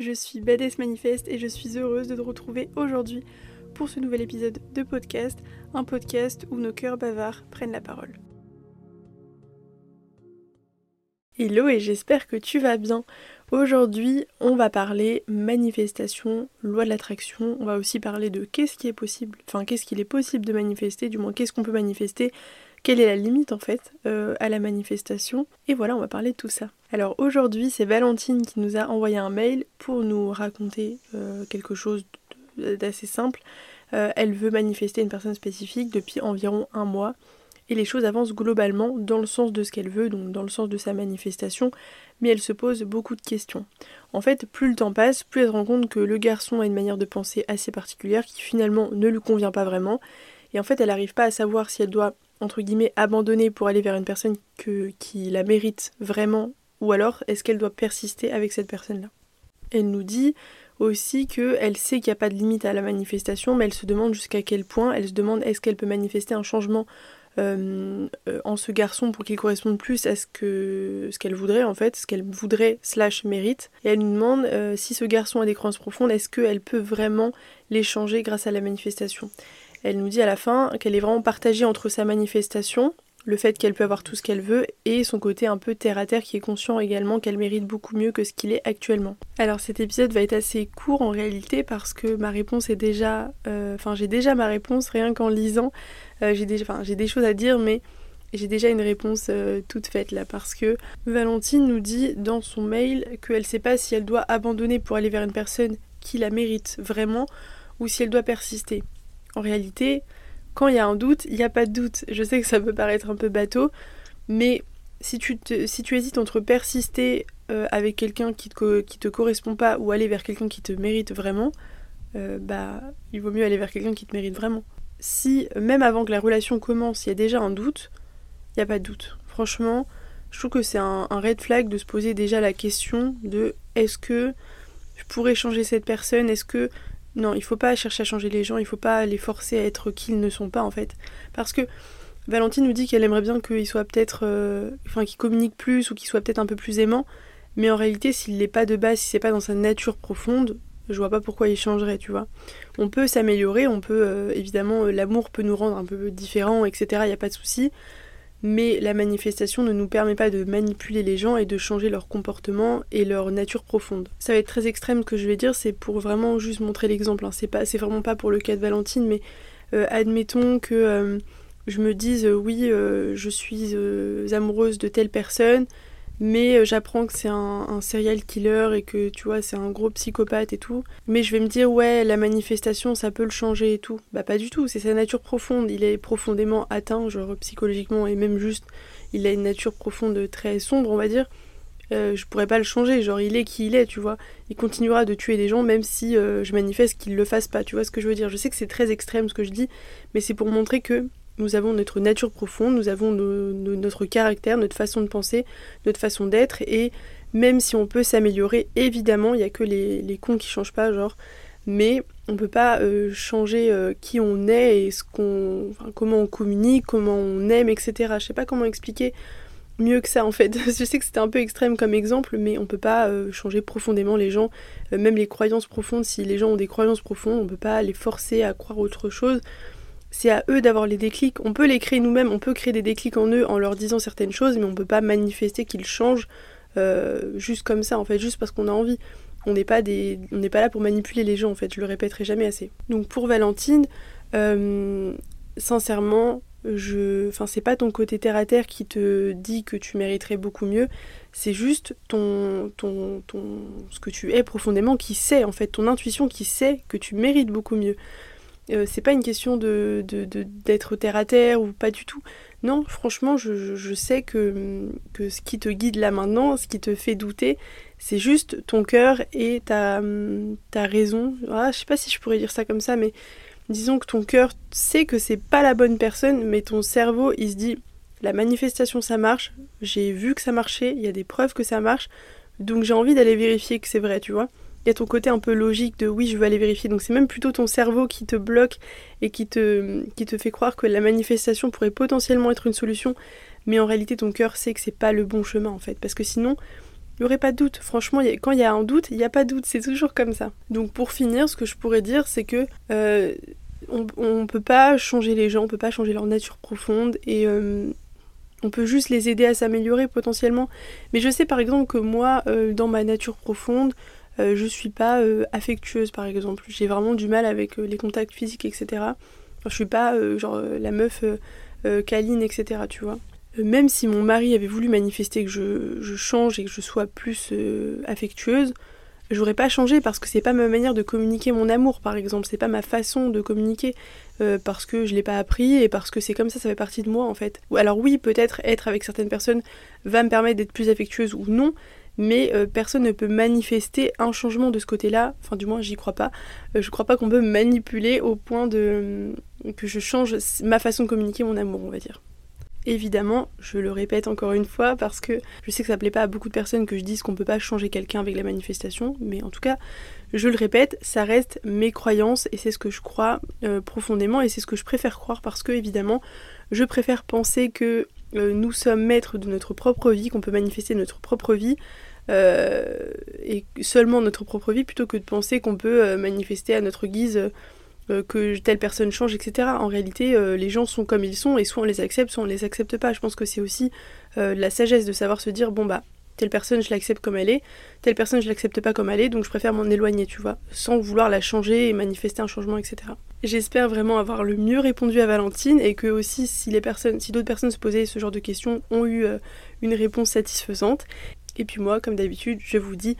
Je suis Badass Manifeste et je suis heureuse de te retrouver aujourd'hui pour ce nouvel épisode de podcast, un podcast où nos cœurs bavards prennent la parole. Hello et j'espère que tu vas bien. Aujourd'hui, on va parler manifestation, loi de l'attraction. On va aussi parler de qu'est-ce qui est possible, enfin qu'est-ce qu'il est possible de manifester, du moins qu'est-ce qu'on peut manifester, quelle est la limite en fait euh, à la manifestation? Et voilà, on va parler de tout ça. Alors aujourd'hui, c'est Valentine qui nous a envoyé un mail pour nous raconter euh, quelque chose d'assez simple. Euh, elle veut manifester une personne spécifique depuis environ un mois et les choses avancent globalement dans le sens de ce qu'elle veut, donc dans le sens de sa manifestation, mais elle se pose beaucoup de questions. En fait, plus le temps passe, plus elle se rend compte que le garçon a une manière de penser assez particulière qui finalement ne lui convient pas vraiment, et en fait elle n'arrive pas à savoir si elle doit, entre guillemets, abandonner pour aller vers une personne qui la mérite vraiment, ou alors est-ce qu'elle doit persister avec cette personne-là? Elle nous dit aussi qu'elle sait qu'il n'y a pas de limite à la manifestation, mais elle se demande jusqu'à quel point, elle se demande est-ce qu'elle peut manifester un changement euh, euh, en ce garçon pour qu'il corresponde plus à ce que ce qu'elle voudrait en fait, ce qu'elle voudrait slash mérite. Et elle nous demande euh, si ce garçon a des croyances profondes, est-ce qu'elle peut vraiment les changer grâce à la manifestation? Elle nous dit à la fin qu'elle est vraiment partagée entre sa manifestation le fait qu'elle peut avoir tout ce qu'elle veut et son côté un peu terre à terre qui est conscient également qu'elle mérite beaucoup mieux que ce qu'il est actuellement. Alors cet épisode va être assez court en réalité parce que ma réponse est déjà... Euh, enfin j'ai déjà ma réponse rien qu'en lisant. Euh, j'ai des choses à dire mais j'ai déjà une réponse euh, toute faite là parce que Valentine nous dit dans son mail qu'elle sait pas si elle doit abandonner pour aller vers une personne qui la mérite vraiment ou si elle doit persister. En réalité, quand il y a un doute, il n'y a pas de doute. Je sais que ça peut paraître un peu bateau, mais si tu, si tu hésites entre persister euh, avec quelqu'un qui te, te correspond pas ou aller vers quelqu'un qui te mérite vraiment, euh, bah il vaut mieux aller vers quelqu'un qui te mérite vraiment. Si même avant que la relation commence, il y a déjà un doute, il n'y a pas de doute. Franchement, je trouve que c'est un, un, red flag de se poser déjà la question de est-ce que je pourrais changer cette personne? Est-ce que non, il faut pas chercher à changer les gens, il faut pas les forcer à être qui ils ne sont pas en fait. Parce que Valentine nous dit qu'elle aimerait bien qu'ils soient peut-être. Euh, enfin, qu'ils communiquent plus ou qu'ils soient peut-être un peu plus aimants. Mais en réalité, s'il n'est pas de base, si c'est pas dans sa nature profonde, je vois pas pourquoi il changerait, tu vois. On peut s'améliorer, on peut. Euh, évidemment, euh, l'amour peut nous rendre un peu différents, etc. Il n'y a pas de souci mais la manifestation ne nous permet pas de manipuler les gens et de changer leur comportement et leur nature profonde. Ça va être très extrême que je vais dire, c'est pour vraiment juste montrer l'exemple. Hein. C'est pas, c'est vraiment pas pour le cas de Valentine, mais euh, admettons que euh, je me dise euh, oui, je suis amoureuse de telle personne, mais euh, j'apprends que c'est un, serial killer et que tu vois c'est un gros psychopathe et tout. Mais je vais me dire ouais la manifestation ça peut le changer et tout. Bah pas du tout, c'est sa nature profonde, il est profondément atteint genre psychologiquement et même juste il a une nature profonde très sombre on va dire. Euh, je pourrais pas le changer, genre il est qui il est, tu vois. Il continuera de tuer des gens même si euh, je manifeste qu'il le fasse pas, tu vois ce que je veux dire? Je sais que c'est très extrême ce que je dis, mais c'est pour montrer que nous avons notre nature profonde, nous avons notre caractère, notre façon de penser, notre façon d'être, et même si on peut s'améliorer, évidemment, il n'y a que les, cons qui changent pas, genre, mais on peut pas euh, changer euh, qui on est et ce qu'on, comment on communique, comment on aime, etc. Je sais pas comment expliquer mieux que ça en fait. Je sais que c'était un peu extrême comme exemple, mais on peut pas euh, changer profondément les gens, même les croyances profondes. Si les gens ont des croyances profondes, on peut pas les forcer à croire autre chose c'est à eux d'avoir les déclics. On peut les créer nous-mêmes, on peut créer des déclics en eux en leur disant certaines choses, mais on peut pas manifester qu'ils changent euh, juste comme ça, en fait, juste parce qu'on a envie. On n'est pas, là pour manipuler les gens, en fait, je le répéterai jamais assez. Donc pour Valentine, euh, sincèrement, je... enfin, c'est pas ton côté terre à terre qui te dit que tu mériterais beaucoup mieux, c'est juste ton, ton, ton, ce que tu es profondément qui sait, en fait, ton intuition qui sait que tu mérites beaucoup mieux. Euh, c'est pas une question de, d'être terre à terre ou pas du tout. Non, franchement, je, sais que, que, ce qui te guide là maintenant, ce qui te fait douter, c'est juste ton cœur et ta, ta raison. Ah, je sais pas si je pourrais dire ça comme ça, mais disons que ton cœur sait que c'est pas la bonne personne, mais ton cerveau, il se dit la manifestation ça marche, j'ai vu que ça marchait, il y a des preuves que ça marche, donc j'ai envie d'aller vérifier que c'est vrai, tu vois il y a ton côté un peu logique de oui, je veux aller vérifier. Donc c'est même plutôt ton cerveau qui te bloque et qui te, qui te fait croire que la manifestation pourrait potentiellement être une solution, mais en réalité ton cœur sait que c'est pas le bon chemin en fait. Parce que sinon, Il n'y aurait pas de doute. Franchement, quand il y a un doute, il n'y a pas de doute. C'est toujours comme ça. Donc pour finir, ce que je pourrais dire, c'est que euh, on ne peut pas changer les gens, on peut pas changer leur nature profonde et euh, on peut juste les aider à s'améliorer potentiellement. Mais je sais par exemple que moi, euh, dans ma nature profonde, je suis pas affectueuse par exemple. J'ai vraiment du mal avec les contacts physiques, etc. Enfin, je suis pas genre la meuf câline, etc. Tu vois. Euh, même si mon mari avait voulu manifester que je, change et que je sois plus euh, affectueuse, j'aurais pas changé parce que c'est pas ma manière de communiquer mon amour par exemple, c'est pas ma façon de communiquer euh, parce que je l'ai pas appris et parce que c'est comme ça, ça fait partie de moi en fait. Alors oui, peut-être être avec certaines personnes va me permettre d'être plus affectueuse ou non, mais personne ne peut manifester un changement de ce côté-là, enfin du moins j'y crois pas. je crois pas qu'on peut manipuler au point de que je change ma façon de communiquer mon amour, on va dire. Évidemment, je le répète encore une fois parce que je sais que ça plaît pas à beaucoup de personnes que je dise qu'on peut pas changer quelqu'un avec la manifestation, mais en tout cas, je le répète, ça reste mes croyances et c'est ce que je crois euh, profondément et c'est ce que je préfère croire parce que évidemment, je préfère penser que euh, nous sommes maîtres de notre propre vie, qu'on peut manifester notre propre vie. Euh, et seulement notre propre vie plutôt que de penser qu'on peut manifester à notre guise euh, que telle personne change, etc. En réalité, euh, les gens sont comme ils sont et soit on les accepte, soit on les accepte pas. Je pense que c'est aussi euh, la sagesse de savoir se dire bon bah telle personne je l'accepte comme elle est, telle personne je l'accepte pas comme elle est, donc je préfère m'en éloigner, tu vois, sans vouloir la changer et manifester un changement, etc. J'espère vraiment avoir le mieux répondu à Valentine et que aussi si d'autres personnes se posaient ce genre de questions, ont eu une réponse satisfaisante. Et puis moi, comme d'habitude, je vous dis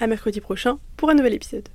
à mercredi prochain pour un nouvel épisode.